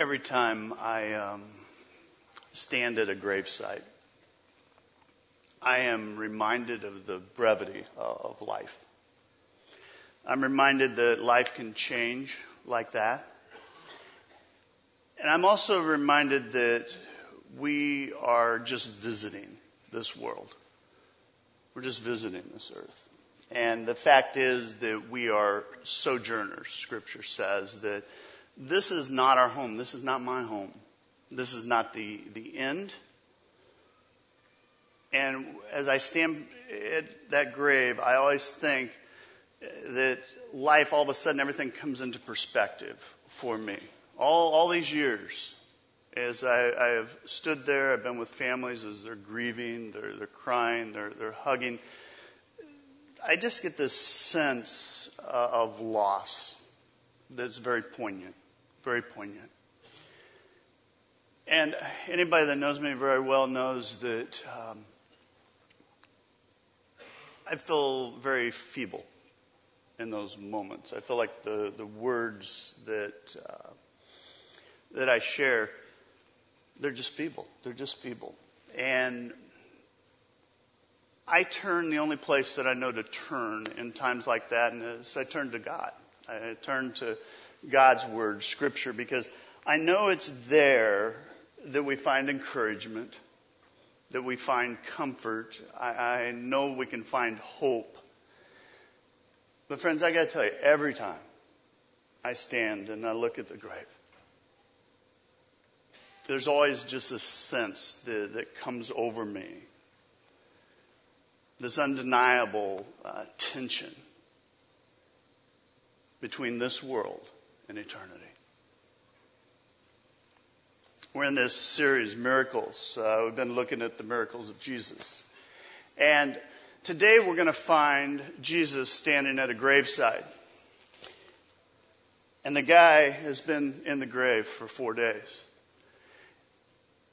every time I um, stand at a gravesite, I am reminded of the brevity of life. I'm reminded that life can change like that. And I'm also reminded that we are just visiting this world. We're just visiting this earth. And the fact is that we are sojourners, scripture says, that this is not our home. This is not my home. This is not the, the end. And as I stand at that grave, I always think that life, all of a sudden, everything comes into perspective for me. All, all these years, as I, I have stood there, I've been with families as they're grieving, they're, they're crying, they're, they're hugging. I just get this sense uh, of loss that's very poignant, very poignant. And anybody that knows me very well knows that um, I feel very feeble in those moments. I feel like the, the words that uh, that I share, they're just feeble. They're just feeble. And I turn the only place that I know to turn in times like that, and I turn to God. I turn to God's Word, Scripture, because I know it's there that we find encouragement, that we find comfort. I, I know we can find hope. But friends, I gotta tell you, every time I stand and I look at the grave, there's always just a sense that, that comes over me. This undeniable uh, tension between this world and eternity. We're in this series, Miracles. Uh, we've been looking at the miracles of Jesus. And Today we're going to find Jesus standing at a graveside. And the guy has been in the grave for four days.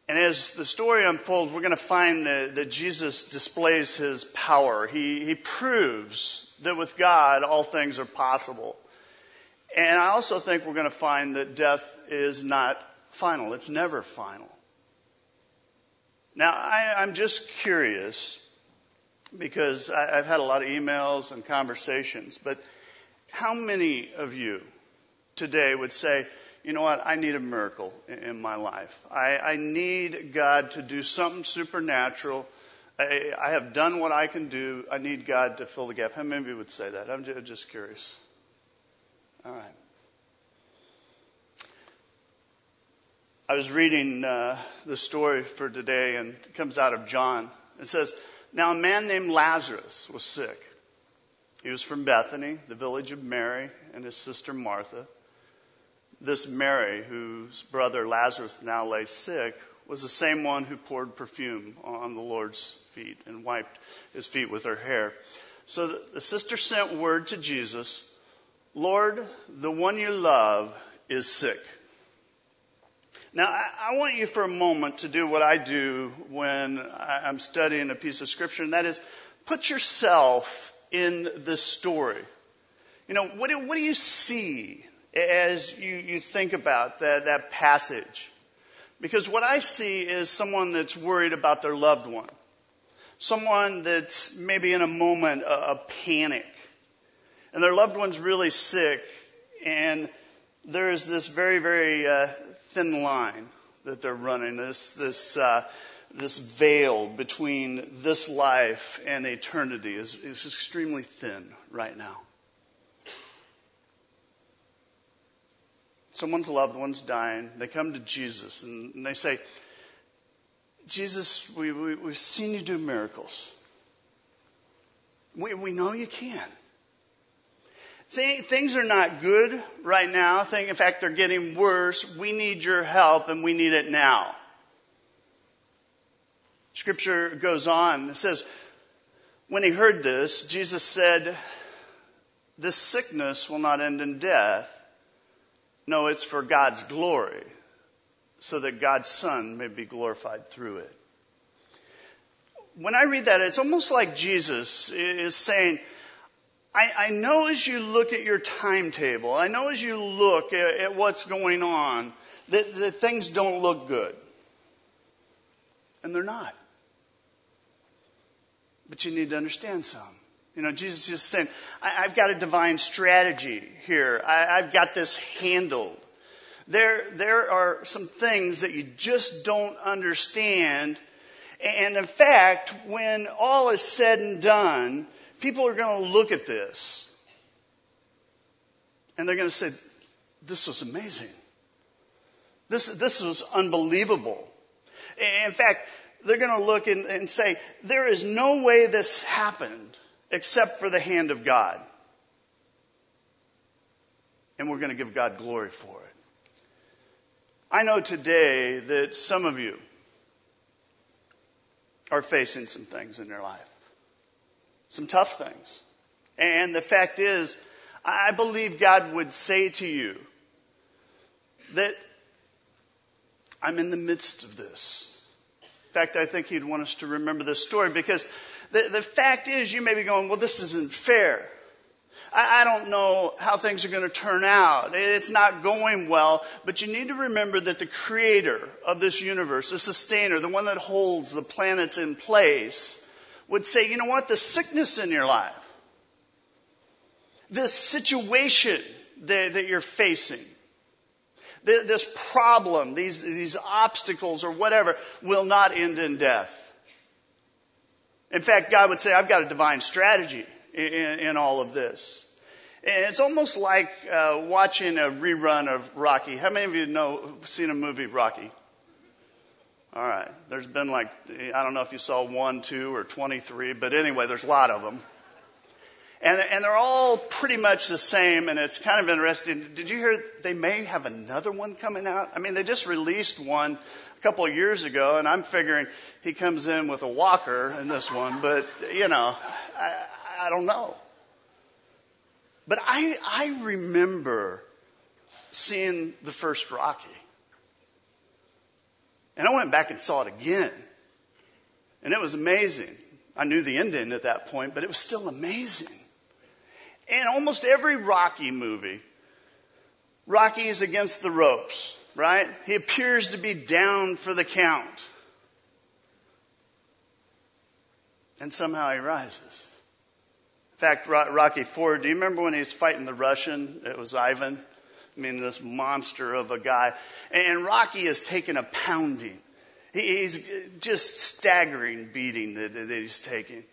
And as the story unfolds, we're going to find that, that Jesus displays his power. He, he proves that with God all things are possible. And I also think we're going to find that death is not final. It's never final. Now, I, I'm just curious because I, have had a lot of emails and conversations, but how many of you today would say, you know what, I need a miracle in, in my life. I, I, need God to do something supernatural. I, I, have done what I can do. I need God to fill the gap. How many of you would say that? I'm just curious. All right. I was reading uh, the story for today, and it comes out of John. It says, now, a man named Lazarus was sick. He was from Bethany, the village of Mary and his sister Martha. This Mary, whose brother Lazarus now lay sick, was the same one who poured perfume on the Lord's feet and wiped his feet with her hair. So the sister sent word to Jesus, Lord, the one you love is sick. Now, I, I want you for a moment to do what I do when I'm studying a piece of scripture, and that is put yourself in the story. You know, what do, what do you see as you, you think about that, that passage? Because what I see is someone that's worried about their loved one. Someone that's maybe in a moment of panic. And their loved one's really sick. And there's this very, very uh, thin line that they're running, this, this, uh, this veil between this life and eternity is, is extremely thin right now. Someone's loved one's dying. They come to Jesus and, and they say, Jesus, we, we, we've seen you do miracles. We, we know you can. Things are not good right now. In fact, they're getting worse. We need your help and we need it now. Scripture goes on. It says, when he heard this, Jesus said, this sickness will not end in death. No, it's for God's glory, so that God's Son may be glorified through it. When I read that, it's almost like Jesus is saying, I, I know as you look at your timetable, I know as you look at, at what's going on, that, that things don't look good. And they're not. But you need to understand some. You know, Jesus is just saying, I, have got a divine strategy here. I, I've got this handled. There, there are some things that you just don't understand. And in fact, when all is said and done, people are going to look at this and they're going to say, this was amazing. This, this was unbelievable. In fact, they're going to look and, and say, there is no way this happened except for the hand of God. And we're going to give God glory for it. I know today that some of you are facing some things in your life. Some tough things. And the fact is, I believe God would say to you that I'm in the midst of this. In fact, I think He'd want us to remember this story because the, the fact is, you may be going, well, this isn't fair. I, I don't know how things are going to turn out. It's not going well, but you need to remember that the creator of this universe, the sustainer, the one that holds the planets in place, would say, you know what, the sickness in your life, this situation that, that you're facing, this problem, these, these obstacles or whatever will not end in death. In fact, God would say, I've got a divine strategy in, in all of this. And it's almost like uh, watching a rerun of Rocky. How many of you know seen a movie Rocky? All right. There's been like I don't know if you saw one, two, or twenty-three, but anyway, there's a lot of them. And, and they're all pretty much the same, and it's kind of interesting. Did you hear they may have another one coming out? I mean, they just released one a couple of years ago, and I'm figuring he comes in with a walker in this one, but, you know, I, I don't know. But I, I remember seeing the first Rocky. And I went back and saw it again. And it was amazing. I knew the ending at that point, but it was still amazing. And almost every Rocky movie, Rocky is against the ropes, right? He appears to be down for the count. And somehow he rises. In fact, Rocky Four, do you remember when he was fighting the Russian? It was Ivan. I mean, this monster of a guy. And Rocky is taking a pounding. He's just staggering beating that, he's taking.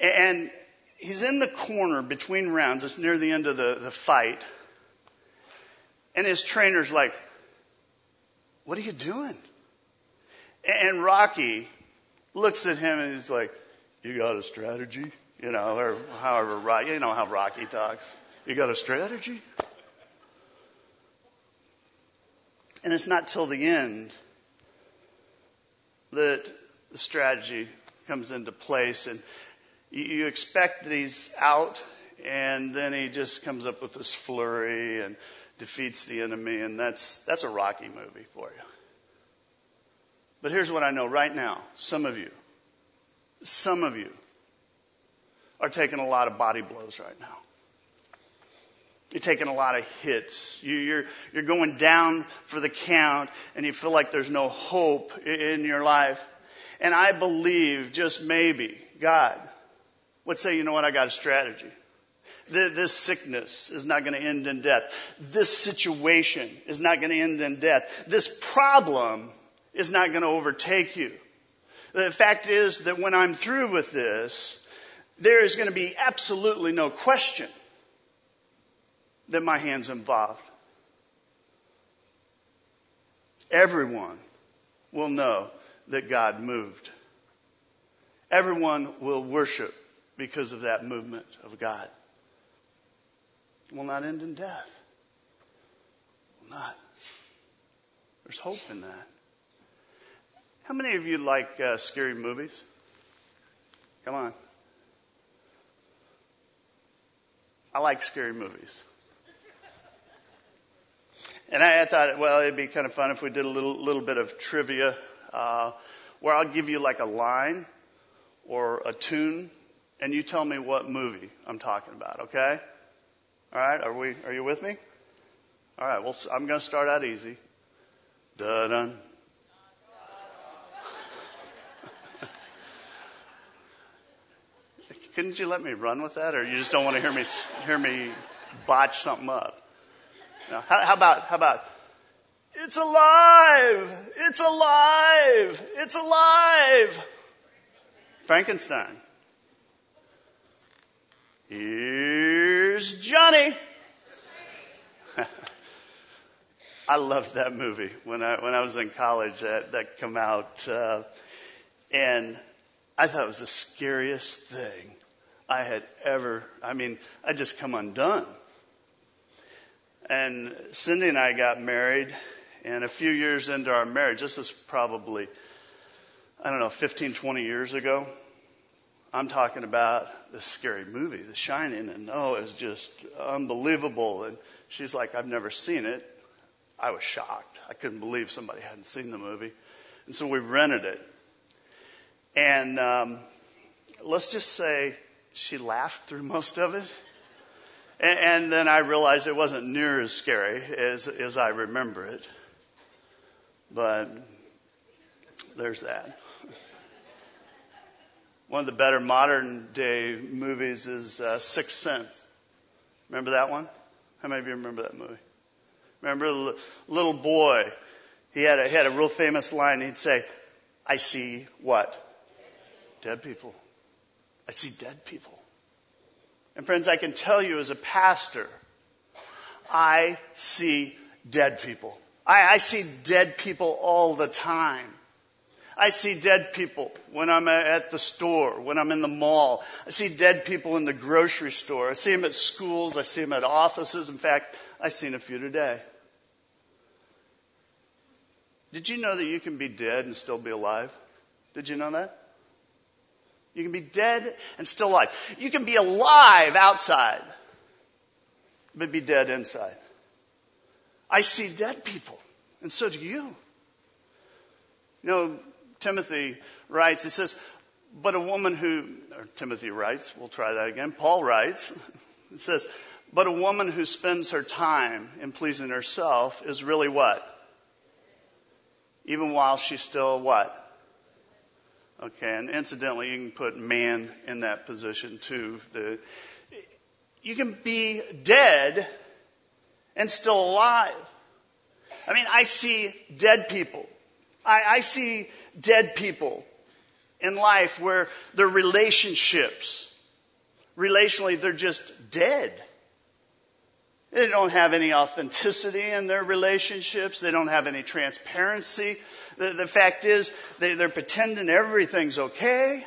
And he's in the corner between rounds. It's near the end of the, the fight. And his trainer's like, what are you doing? And Rocky looks at him and he's like, you got a strategy? You know, or however, you know how Rocky talks. You got a strategy? And it's not till the end that the strategy comes into place and you expect that he's out and then he just comes up with this flurry and defeats the enemy and that's, that's a Rocky movie for you. But here's what I know right now. Some of you, some of you are taking a lot of body blows right now. You're taking a lot of hits. You're, you're going down for the count and you feel like there's no hope in your life. And I believe just maybe God would say, you know what, I got a strategy. This sickness is not going to end in death. This situation is not going to end in death. This problem is not going to overtake you. The fact is that when I'm through with this, there is going to be absolutely no question that my hand's involved. Everyone will know that God moved. Everyone will worship because of that movement of God. It will not end in death. Will not. There's hope in that. How many of you like uh, scary movies? Come on. I like scary movies. And I, I thought, well, it'd be kind of fun if we did a little, little bit of trivia, uh, where I'll give you like a line or a tune and you tell me what movie I'm talking about, okay? All right, are we, are you with me? All right, well, I'm going to start out easy. Da dun. Couldn't you let me run with that, or you just don't want to hear me hear me botch something up? How, how about how about it's alive! It's alive! It's alive! Frankenstein. Here's Johnny. I loved that movie when I when I was in college. That that come out, uh, and I thought it was the scariest thing I had ever. I mean, I just come undone. And Cindy and I got married, and a few years into our marriage, this is probably, I don't know, 15, 20 years ago. I'm talking about this scary movie, The Shining, and oh, it was just unbelievable. And she's like, I've never seen it. I was shocked. I couldn't believe somebody hadn't seen the movie. And so we rented it. And um, let's just say she laughed through most of it. And, and then I realized it wasn't near as scary as, as I remember it. But there's that. One of the better modern day movies is uh, Sixth Sense. Remember that one? How many of you remember that movie? Remember the little boy? He had a, he had a real famous line. He'd say, I see what? Dead people. I see dead people. And friends, I can tell you as a pastor, I see dead people. I, I see dead people all the time. I see dead people when I'm at the store, when I'm in the mall. I see dead people in the grocery store. I see them at schools. I see them at offices. In fact, I've seen a few today. Did you know that you can be dead and still be alive? Did you know that? You can be dead and still alive. You can be alive outside, but be dead inside. I see dead people, and so do you. You know, Timothy writes, he says, but a woman who, Timothy writes, we'll try that again. Paul writes, it says, but a woman who spends her time in pleasing herself is really what? Even while she's still what? Okay, and incidentally, you can put man in that position too. The, you can be dead and still alive. I mean, I see dead people. I, I see dead people in life where their relationships, relationally, they're just dead. They don't have any authenticity in their relationships. They don't have any transparency. The, the fact is, they, they're pretending everything's okay,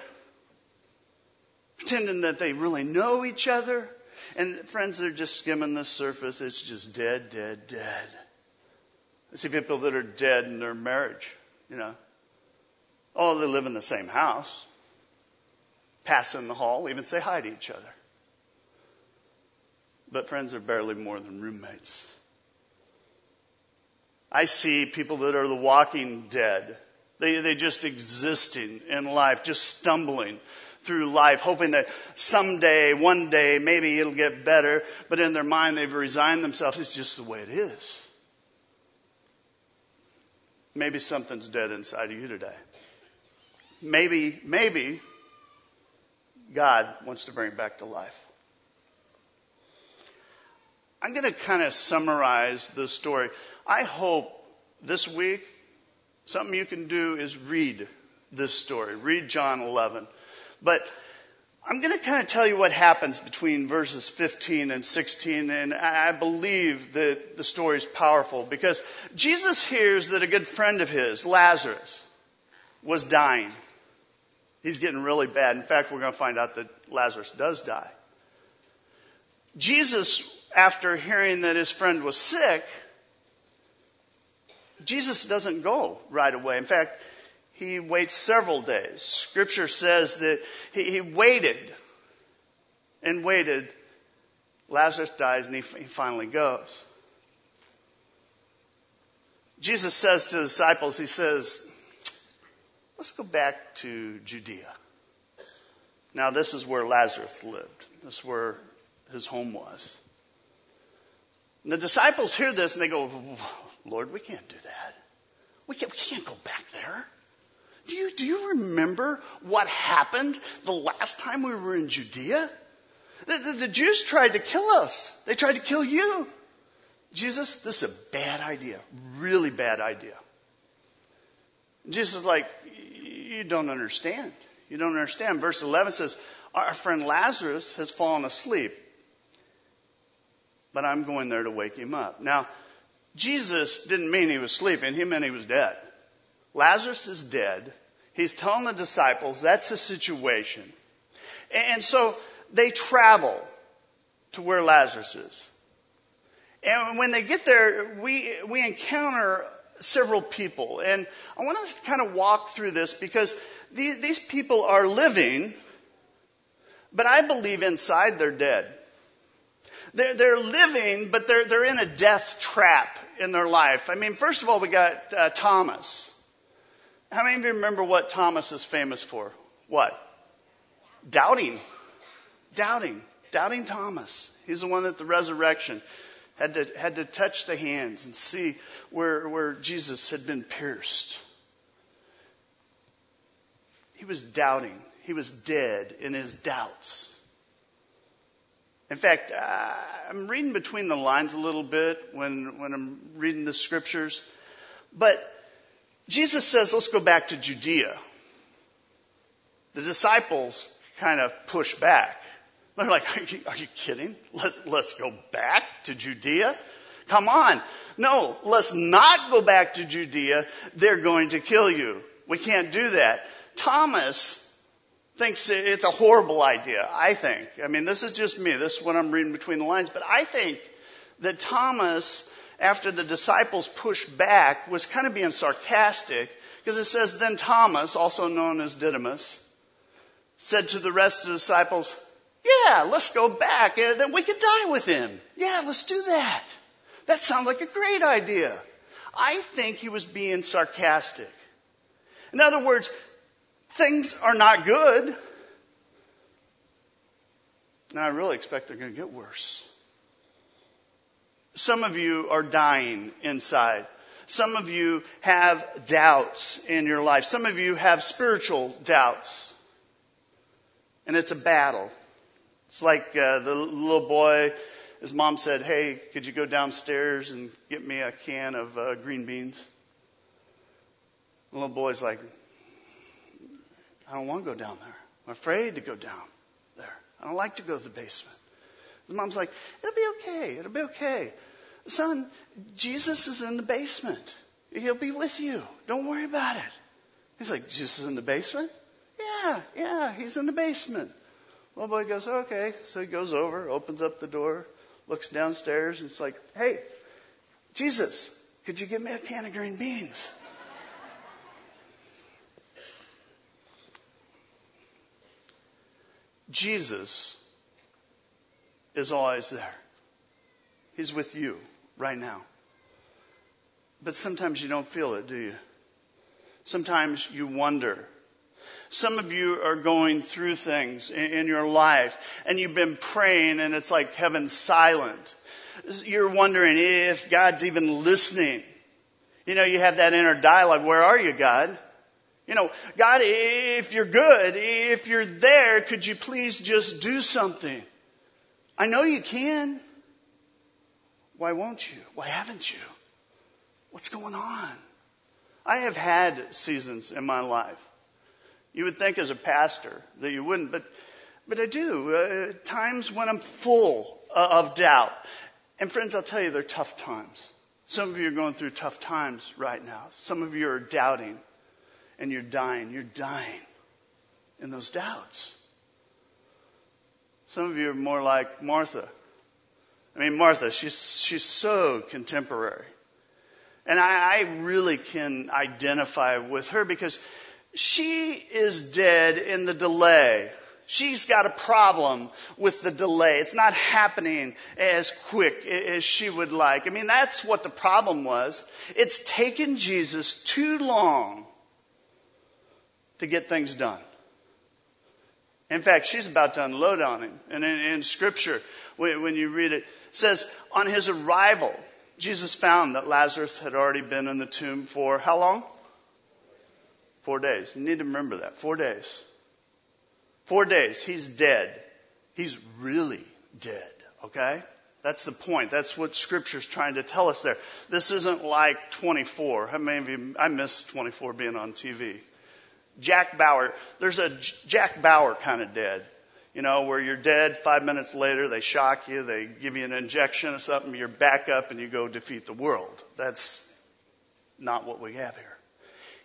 pretending that they really know each other. And friends, they're just skimming the surface. It's just dead, dead, dead. I see people that are dead in their marriage, you know. Oh, they live in the same house, pass in the hall, even say hi to each other. But friends are barely more than roommates. I see people that are the walking dead. They, they just existing in life, just stumbling through life, hoping that someday, one day, maybe it'll get better. But in their mind, they've resigned themselves. It's just the way it is. Maybe something's dead inside of you today. Maybe, maybe God wants to bring it back to life. I'm going to kind of summarize the story. I hope this week something you can do is read this story. Read John 11. But I'm going to kind of tell you what happens between verses 15 and 16, and I believe that the story is powerful because Jesus hears that a good friend of his, Lazarus, was dying. He's getting really bad. In fact, we're going to find out that Lazarus does die. Jesus after hearing that his friend was sick, Jesus doesn't go right away. In fact, he waits several days. Scripture says that he, he waited and waited. Lazarus dies and he, he finally goes. Jesus says to the disciples, he says, let's go back to Judea. Now this is where Lazarus lived. This is where his home was. And the disciples hear this and they go, Lord, we can't do that. We can't, we can't go back there. Do you, do you remember what happened the last time we were in Judea? The, the, the Jews tried to kill us. They tried to kill you. Jesus, this is a bad idea. Really bad idea. Jesus is like, you don't understand. You don't understand. Verse 11 says, our friend Lazarus has fallen asleep, but I'm going there to wake him up. Now, Jesus didn't mean he was sleeping. He meant he was dead. Lazarus is dead. He's telling the disciples that's the situation. And so they travel to where Lazarus is. And when they get there, we, we encounter several people. And I want us to kind of walk through this because these, these people are living, but I believe inside they're dead. They're, they're living, but they're, they're in a death trap in their life. I mean, first of all, we got uh, Thomas. How many of you remember what Thomas is famous for? What? Doubting. Doubting. Doubting Thomas. He's the one at the resurrection had to, had to touch the hands and see where, where Jesus had been pierced. He was doubting. He was dead in his doubts. In fact, uh, I'm reading between the lines a little bit when, when I'm reading the scriptures. But Jesus says, let's go back to Judea. The disciples kind of push back. They're like, are you, are you kidding? Let's, let's go back to Judea? Come on. No, let's not go back to Judea. They're going to kill you. We can't do that. Thomas thinks it's a horrible idea, I think. I mean, this is just me. This is what I'm reading between the lines. But I think that Thomas, after the disciples pushed back, was kind of being sarcastic because it says, then Thomas, also known as Didymus, said to the rest of the disciples, yeah, let's go back and then we could die with him. Yeah, let's do that. That sounds like a great idea. I think he was being sarcastic. In other words, things are not good. And I really expect they're going to get worse. Some of you are dying inside. Some of you have doubts in your life. Some of you have spiritual doubts. And it's a battle. It's like uh, the little boy, his mom said, Hey, could you go downstairs and get me a can of uh, green beans? The little boy's like, I don't want to go down there. I'm afraid to go down there. I don't like to go to the basement. The mom's like, It'll be okay. It'll be okay. Son, Jesus is in the basement. He'll be with you. Don't worry about it. He's like, Jesus is in the basement? Yeah, yeah, he's in the basement. Little boy goes, okay. So he goes over, opens up the door, looks downstairs, and it's like, hey, Jesus, could you give me a can of green beans? Jesus is always there. He's with you right now. But sometimes you don't feel it, do you? Sometimes you wonder some of you are going through things in, your life and you've been praying and it's like heaven's silent. You're wondering if God's even listening. You know, you have that inner dialogue. Where are you, God? You know, God, if you're good, if you're there, could you please just do something? I know you can. Why won't you? Why haven't you? What's going on? I have had seasons in my life you would think as a pastor that you wouldn't, but, but I do. Uh, times when I'm full of doubt. And friends, I'll tell you, they're tough times. Some of you are going through tough times right now. Some of you are doubting and you're dying. You're dying in those doubts. Some of you are more like Martha. I mean, Martha, she's, she's so contemporary. And I, I really can identify with her because she is dead in the delay. She's got a problem with the delay. It's not happening as quick as she would like. I mean, that's what the problem was. It's taken Jesus too long to get things done. In fact, she's about to unload on him. And in, in scripture, when, you read it, it says, on his arrival, Jesus found that Lazarus had already been in the tomb for how long? Four days. You need to remember that. Four days. Four days. He's dead. He's really dead. Okay? That's the point. That's what scripture's trying to tell us there. This isn't like 24. How many of you, I miss 24 being on TV. Jack Bauer, there's a Jack Bauer kind of dead. You know, where you're dead, five minutes later, they shock you, they give you an injection or something, you're back up and you go defeat the world. That's not what we have here.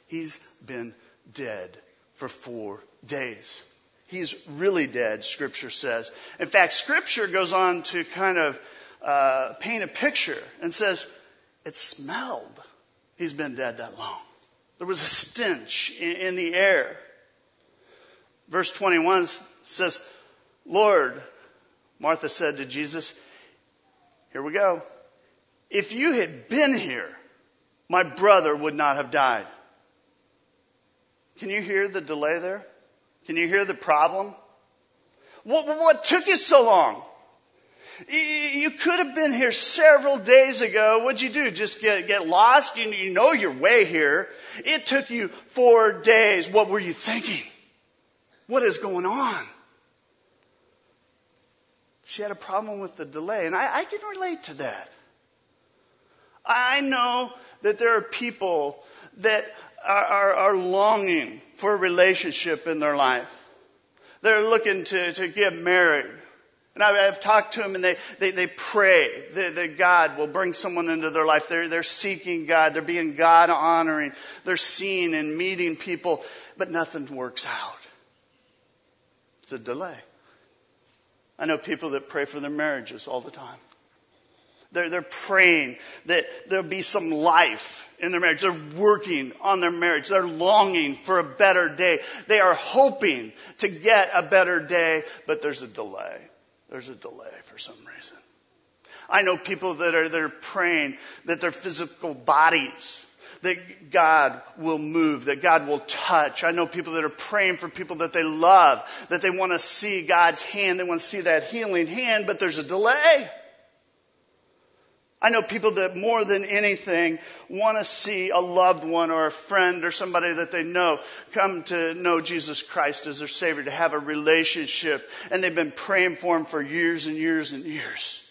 He's been dead for four days. He's really dead, Scripture says. In fact, Scripture goes on to kind of uh, paint a picture and says, it smelled. He's been dead that long. There was a stench in, in the air. Verse 21 says, Lord, Martha said to Jesus, here we go. If you had been here, my brother would not have died. Can you hear the delay there? Can you hear the problem? What, what took you so long? You could have been here several days ago. What'd you do? Just get, get lost? You, you know your way here. It took you four days. What were you thinking? What is going on? She had a problem with the delay, and I, I can relate to that. I know that there are people that are, are, are longing for a relationship in their life. They're looking to, to get married. And I've, I've talked to them and they, they, they pray that, that God will bring someone into their life. They're, they're seeking God. They're being God honoring. They're seeing and meeting people, but nothing works out. It's a delay. I know people that pray for their marriages all the time. They're, they're praying that there'll be some life in their marriage. They're working on their marriage. They're longing for a better day. They are hoping to get a better day, but there's a delay. There's a delay for some reason. I know people that are, that are praying that their physical bodies that God will move, that God will touch. I know people that are praying for people that they love, that they want to see God's hand, they want to see that healing hand, but there's a delay. I know people that more than anything want to see a loved one or a friend or somebody that they know come to know Jesus Christ as their Savior, to have a relationship. And they've been praying for Him for years and years and years.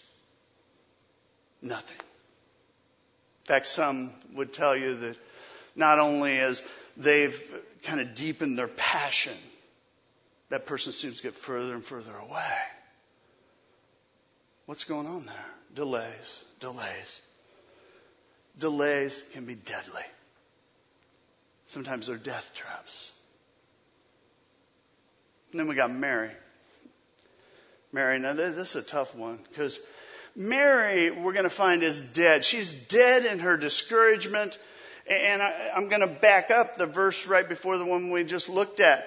Nothing. In fact, some would tell you that not only as they've kind of deepened their passion, that person seems to get further and further away. What's going on there? Delays delays. Delays can be deadly. Sometimes they're death traps. And then we got Mary. Mary, now this is a tough one because Mary, we're going to find is dead. She's dead in her discouragement. And I, am going to back up the verse right before the one we just looked at.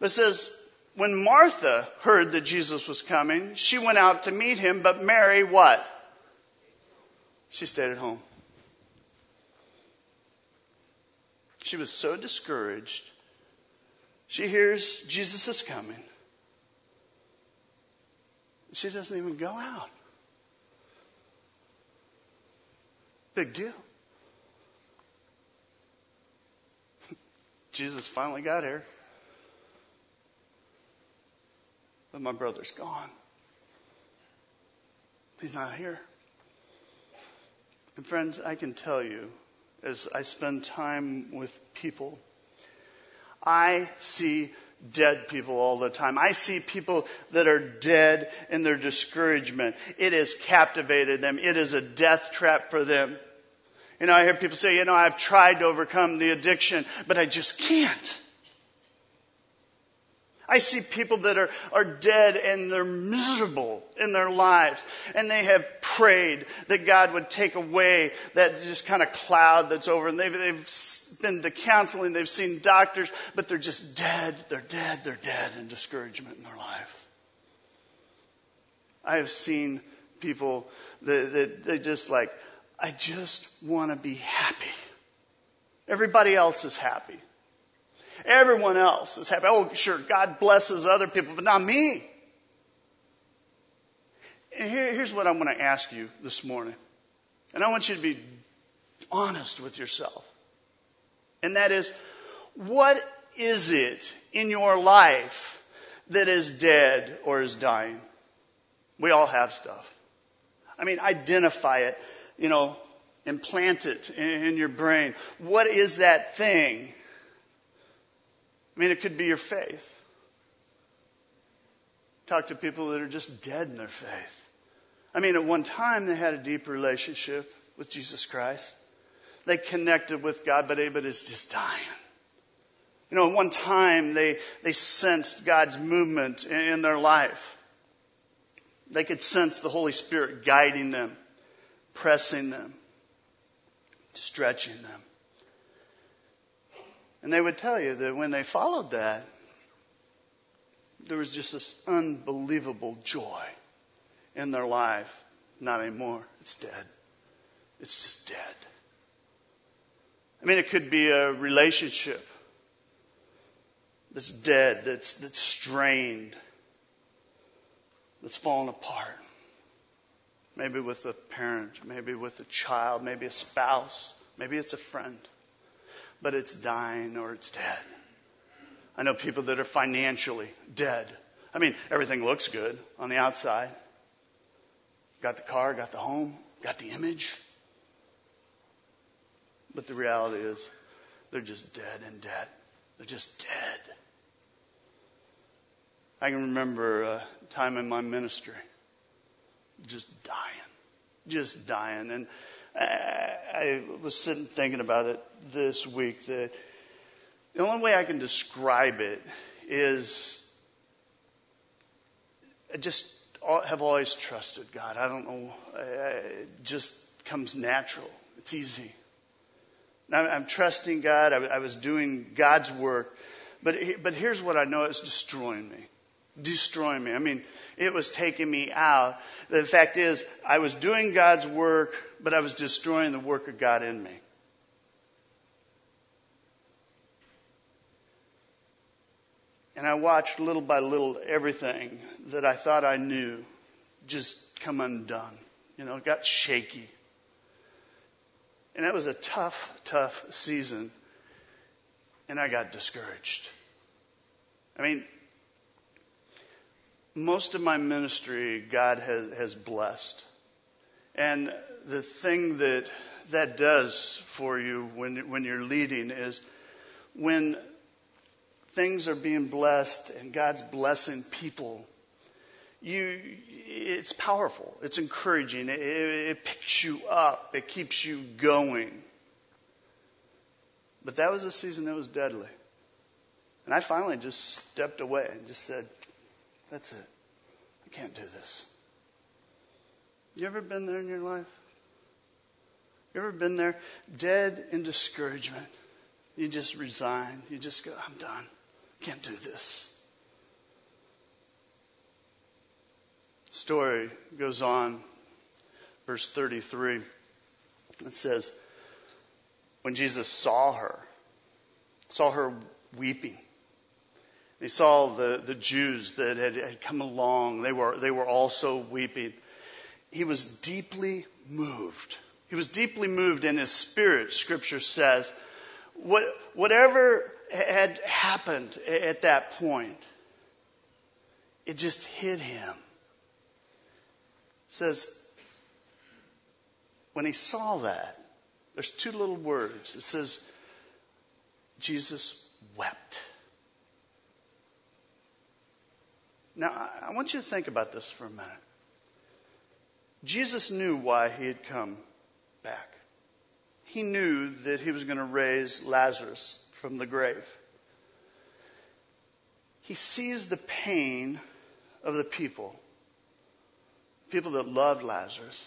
It says, when Martha heard that Jesus was coming, she went out to meet him, but Mary, what? She stayed at home. She was so discouraged. She hears Jesus is coming. She doesn't even go out. Big deal. Jesus finally got here. But my brother's gone. He's not here. And friends, I can tell you, as I spend time with people, I see dead people all the time. I see people that are dead in their discouragement. It has captivated them. It is a death trap for them. You know, I hear people say, you know, I've tried to overcome the addiction, but I just can't. I see people that are, are dead and they're miserable in their lives. And they have prayed that God would take away that just kind of cloud that's over. And they've, they've been to counseling, they've seen doctors, but they're just dead. They're dead. They're dead in discouragement in their life. I have seen people that, that they just like, I just want to be happy. Everybody else is happy. Everyone else is happy. Oh, sure, God blesses other people, but not me. And here, here's what I'm going to ask you this morning. And I want you to be honest with yourself. And that is, what is it in your life that is dead or is dying? We all have stuff. I mean, identify it, you know, implant it in your brain. What is that thing? I mean, it could be your faith. Talk to people that are just dead in their faith. I mean, at one time they had a deep relationship with Jesus Christ. They connected with God, but it's just dying. You know, at one time they, they sensed God's movement in, in their life. They could sense the Holy Spirit guiding them, pressing them, stretching them. And they would tell you that when they followed that, there was just this unbelievable joy in their life. Not anymore. It's dead. It's just dead. I mean, it could be a relationship that's dead, that's, that's strained, that's fallen apart. Maybe with a parent, maybe with a child, maybe a spouse, maybe it's a friend. But it's dying or it's dead. I know people that are financially dead. I mean, everything looks good on the outside. Got the car, got the home, got the image. But the reality is, they're just dead and dead. They're just dead. I can remember a time in my ministry, just dying, just dying. And I was sitting thinking about it this week that the only way I can describe it is I just have always trusted God. I don't know. It just comes natural. It's easy. I'm trusting God. I, was doing God's work. But, but here's what I know it's destroying me. Destroying me. I mean, it was taking me out. The fact is, I was doing God's work, but I was destroying the work of God in me. And I watched little by little everything that I thought I knew just come undone. You know, it got shaky. And that was a tough, tough season. And I got discouraged. I mean, most of my ministry God has, has blessed. And the thing that that does for you when, when you're leading is when things are being blessed and God's blessing people, you, it's powerful. It's encouraging. It, it picks you up. It keeps you going. But that was a season that was deadly. And I finally just stepped away and just said, that's it. I can't do this. You ever been there in your life? You ever been there dead in discouragement? You just resign. You just go, I'm done. Can't do this. story goes on, verse 33. It says, when Jesus saw her, saw her weeping, he saw the, the Jews that had, had come along. They were, they were also weeping. He was deeply moved. He was deeply moved in his spirit, scripture says. What, whatever had happened at that point, it just hit him It says, when he saw that, there's two little words. It says, Jesus wept. Now, I want you to think about this for a minute. Jesus knew why he had come back. He knew that he was going to raise Lazarus from the grave. He sees the pain of the people people that loved Lazarus.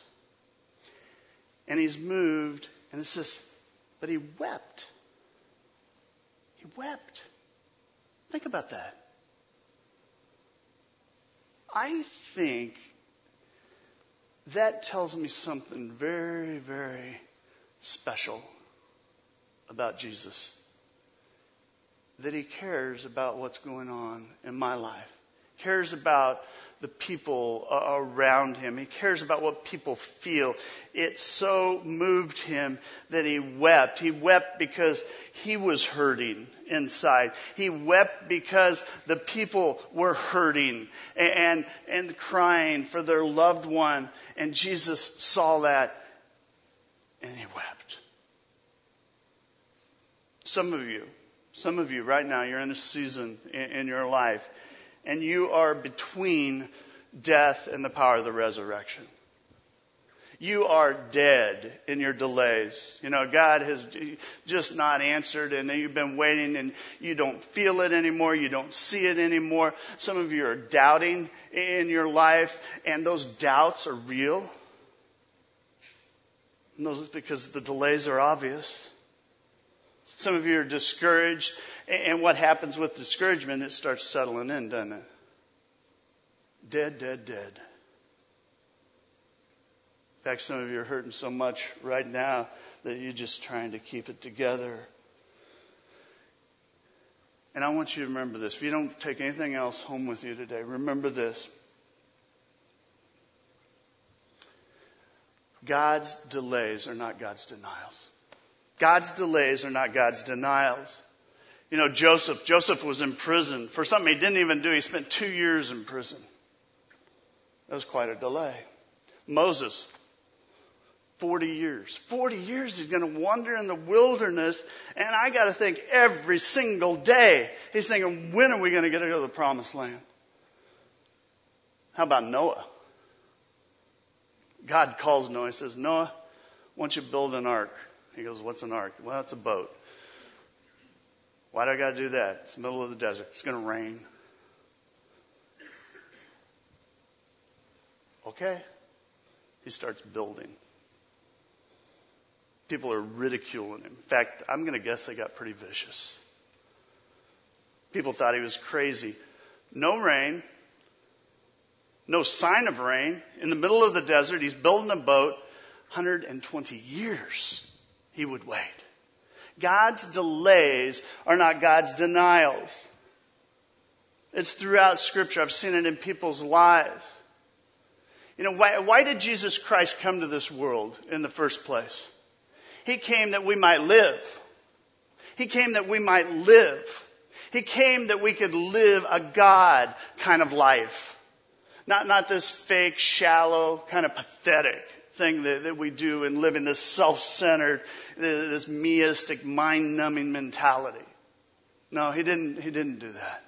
And he's moved, and it says, but he wept. He wept. Think about that. I think that tells me something very, very special about Jesus. That he cares about what's going on in my life. Cares about the people uh, around him. He cares about what people feel. It so moved him that he wept. He wept because he was hurting inside. He wept because the people were hurting and, and crying for their loved one. And Jesus saw that and he wept. Some of you, some of you right now, you're in a season in, in your life and you are between death and the power of the resurrection. You are dead in your delays. You know, God has just not answered and you've been waiting and you don't feel it anymore. You don't see it anymore. Some of you are doubting in your life and those doubts are real. And those because the delays are obvious. Some of you are discouraged and what happens with discouragement, it starts settling in, doesn't it? Dead, dead, dead. In fact, some of you are hurting so much right now that you're just trying to keep it together. And I want you to remember this. If you don't take anything else home with you today, remember this. God's delays are not God's denials. God's delays are not God's denials. You know, Joseph, Joseph was in prison for something he didn't even do. He spent two years in prison. That was quite a delay. Moses, 40 years. 40 years he's going to wander in the wilderness. And I got to think every single day he's thinking, when are we going to get to go to the promised land? How about Noah? God calls Noah and says, Noah, why don't you build an ark? He goes, what's an ark? Well, it's a boat. Why do I got to do that? It's the middle of the desert. It's going to rain. Okay. He starts building. People are ridiculing him. In fact, I'm going to guess they got pretty vicious. People thought he was crazy. No rain. No sign of rain. In the middle of the desert, he's building a boat. 120 years he would wait. God's delays are not God's denials. It's throughout scripture. I've seen it in people's lives. You know, why, why did Jesus Christ come to this world in the first place? He came that we might live. He came that we might live. He came that we could live a God kind of life. Not, not this fake, shallow, kind of pathetic thing that, that we do and live in this self-centered, this meistic, mind-numbing mentality. No, he didn't, he didn't do that.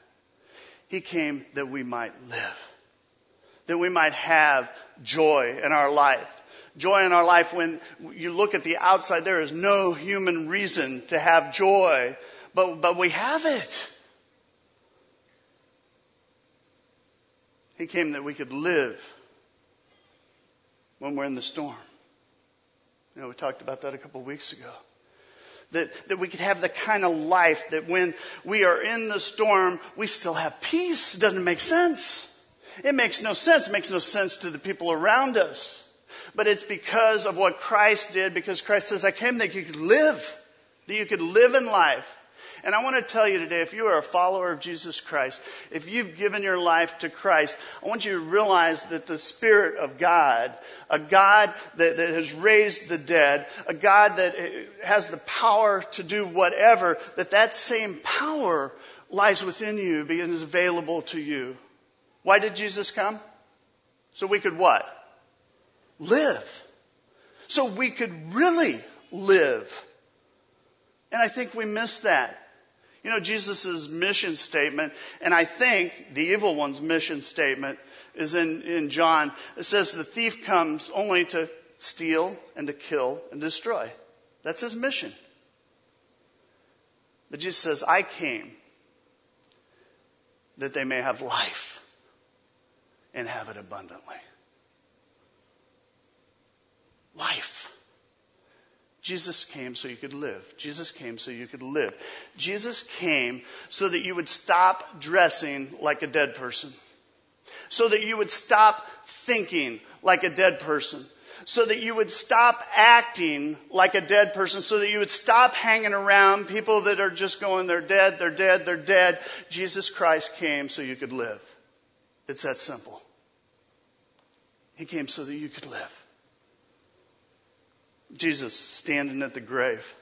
He came that we might live. That we might have joy in our life. Joy in our life when you look at the outside, there is no human reason to have joy, but, but we have it. He came that we could live when we're in the storm. You know, we talked about that a couple of weeks ago. That, that we could have the kind of life that when we are in the storm, we still have peace. It doesn't make sense. It makes no sense. It makes no sense to the people around us. But it's because of what Christ did, because Christ says, I came that you could live, that you could live in life. And I want to tell you today, if you are a follower of Jesus Christ, if you've given your life to Christ, I want you to realize that the Spirit of God, a God that, that has raised the dead, a God that has the power to do whatever, that that same power lies within you and is available to you. Why did Jesus come? So we could what? Live. So we could really live. And I think we miss that. You know, Jesus' mission statement, and I think the evil one's mission statement is in, in John. It says the thief comes only to steal and to kill and destroy. That's his mission. But Jesus says, I came that they may have life and have it abundantly. Life. Jesus came so you could live. Jesus came so you could live. Jesus came so that you would stop dressing like a dead person. So that you would stop thinking like a dead person. So that you would stop acting like a dead person. So that you would stop hanging around people that are just going, they're dead, they're dead, they're dead. Jesus Christ came so you could live. It's that simple. He came so that you could live. Jesus standing at the grave,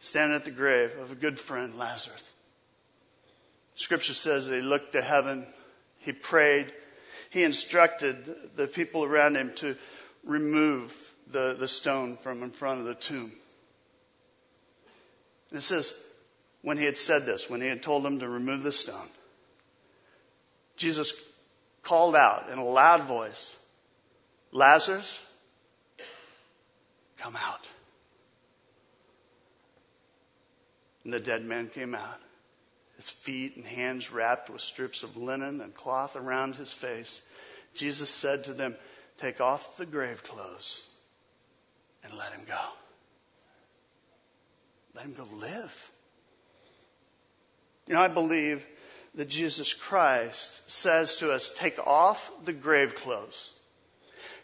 standing at the grave of a good friend, Lazarus. Scripture says that he looked to heaven, he prayed, he instructed the people around him to remove the, the stone from in front of the tomb. And it says, when he had said this, when he had told them to remove the stone, Jesus called out in a loud voice, Lazarus, come out. And the dead man came out, his feet and hands wrapped with strips of linen and cloth around his face. Jesus said to them, Take off the grave clothes and let him go. Let him go live. You know, I believe that Jesus Christ says to us, take off the grave clothes.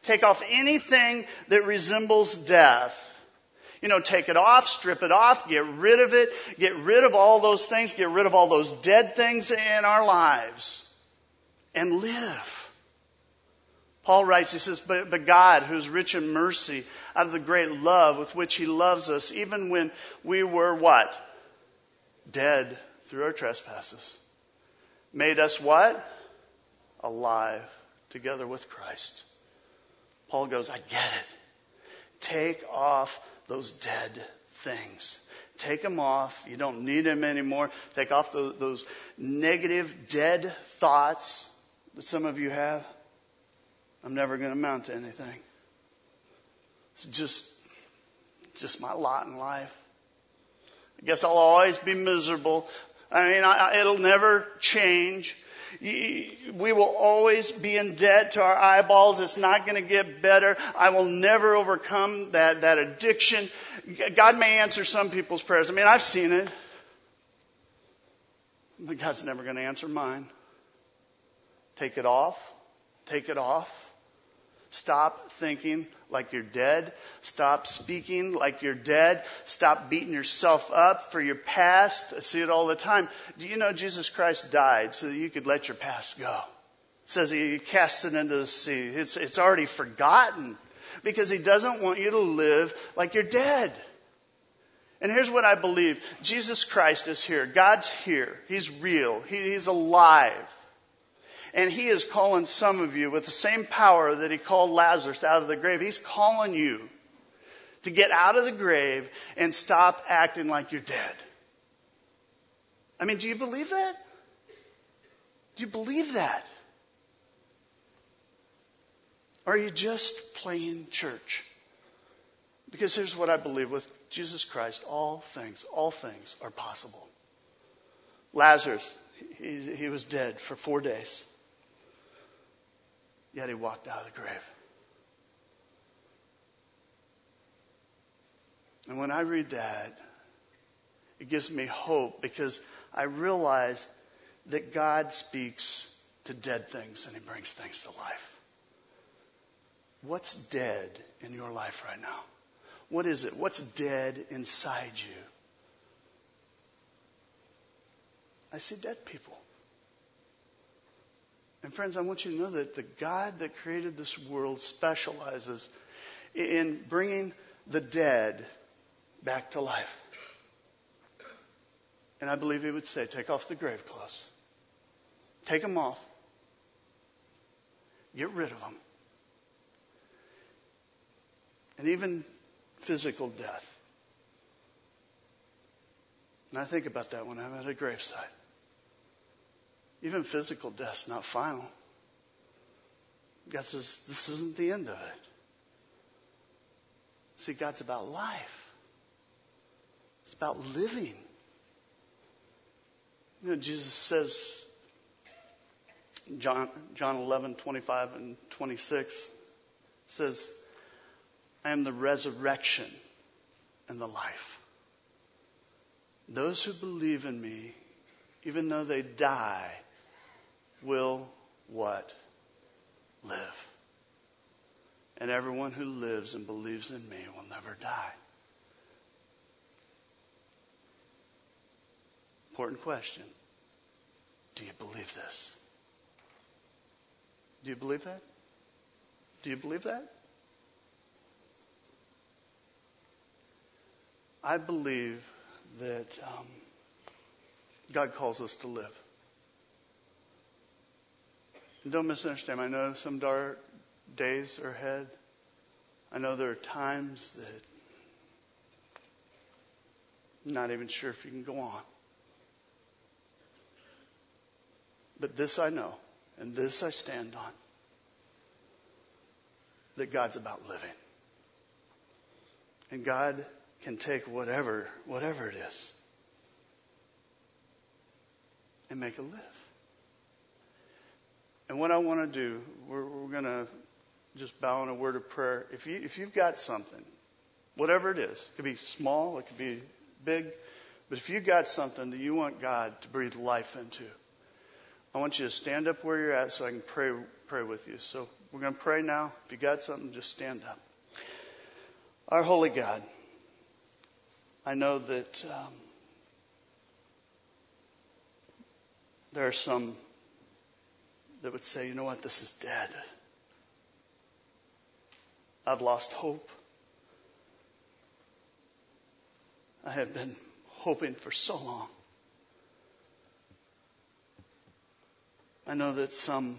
Take off anything that resembles death. You know, take it off, strip it off, get rid of it, get rid of all those things, get rid of all those dead things in our lives, and live. Paul writes, he says, but, but God, who's rich in mercy, out of the great love with which he loves us, even when we were what? Dead through our trespasses. Made us what? Alive together with Christ. Paul goes, I get it. Take off those dead things. Take them off. You don't need them anymore. Take off those, those negative, dead thoughts that some of you have. I'm never going to amount to anything. It's just, just my lot in life. I guess I'll always be miserable. I mean, I, it'll never change. We will always be in debt to our eyeballs. It's not going to get better. I will never overcome that, that addiction. God may answer some people's prayers. I mean, I've seen it. But God's never going to answer mine. Take it off. Take it off. Stop thinking like you're dead. Stop speaking like you're dead. Stop beating yourself up for your past. I see it all the time. Do you know Jesus Christ died so that you could let your past go? It says he casts it into the sea. It's, it's already forgotten because he doesn't want you to live like you're dead. And here's what I believe. Jesus Christ is here. God's here. He's real. He, he's alive. And he is calling some of you with the same power that he called Lazarus out of the grave. He's calling you to get out of the grave and stop acting like you're dead. I mean, do you believe that? Do you believe that? Or are you just playing church? Because here's what I believe with Jesus Christ all things, all things are possible. Lazarus, he, he was dead for four days. Yet he walked out of the grave. And when I read that, it gives me hope because I realize that God speaks to dead things and he brings things to life. What's dead in your life right now? What is it? What's dead inside you? I see dead people. And friends, I want you to know that the God that created this world specializes in bringing the dead back to life. And I believe he would say, take off the grave clothes. Take them off. Get rid of them. And even physical death. And I think about that when I'm at a gravesite. Even physical death's not final. God says, this isn't the end of it. See, God's about life. It's about living. You know, Jesus says, John, John 11, 25 and 26 says, I am the resurrection and the life. Those who believe in me, even though they die, will what? Live. And everyone who lives and believes in me will never die. Important question. Do you believe this? Do you believe that? Do you believe that? I believe that um, God calls us to live. And don't misunderstand. I know some dark days are ahead. I know there are times that I'm not even sure if you can go on. But this I know, and this I stand on that God's about living. And God can take whatever, whatever it is and make it live. And what I want to do, we're, we're going to just bow in a word of prayer. If you, if you've got something, whatever it is, it could be small, it could be big, but if you've got something that you want God to breathe life into, I want you to stand up where you're at so I can pray, pray with you. So we're going to pray now. If you got something, just stand up. Our holy God, I know that um, there are some that would say, you know what, this is dead. I've lost hope. I have been hoping for so long. I know that some,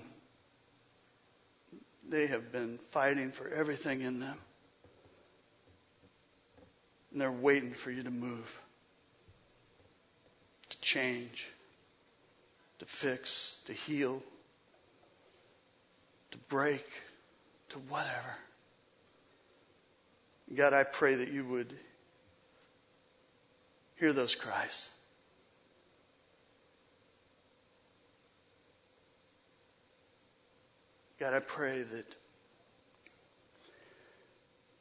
they have been fighting for everything in them. And they're waiting for you to move, to change, to fix, to heal, to break, to whatever. God, I pray that you would hear those cries. God, I pray that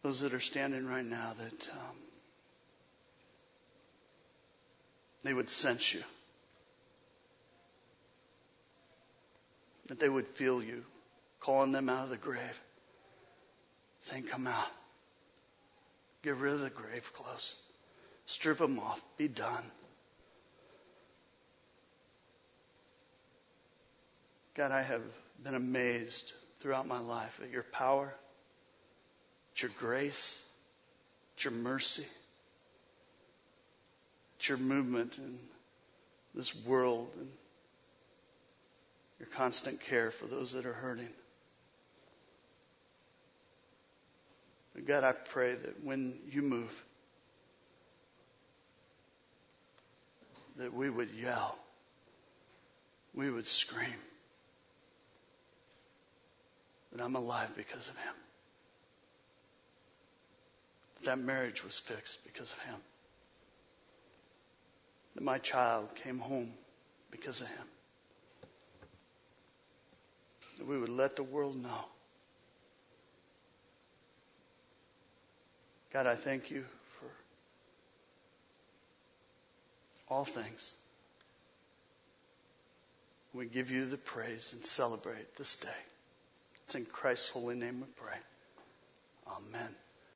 those that are standing right now, that um, they would sense you, that they would feel you calling them out of the grave, saying, Come out. Get rid of the grave clothes. Strip them off. Be done. God, I have been amazed throughout my life at your power, at your grace, at your mercy, at your movement in this world and your constant care for those that are hurting. God, I pray that when you move, that we would yell, we would scream that I'm alive because of him. That marriage was fixed because of him. That my child came home because of him. That we would let the world know. God, I thank you for all things. We give you the praise and celebrate this day. It's in Christ's holy name we pray. Amen.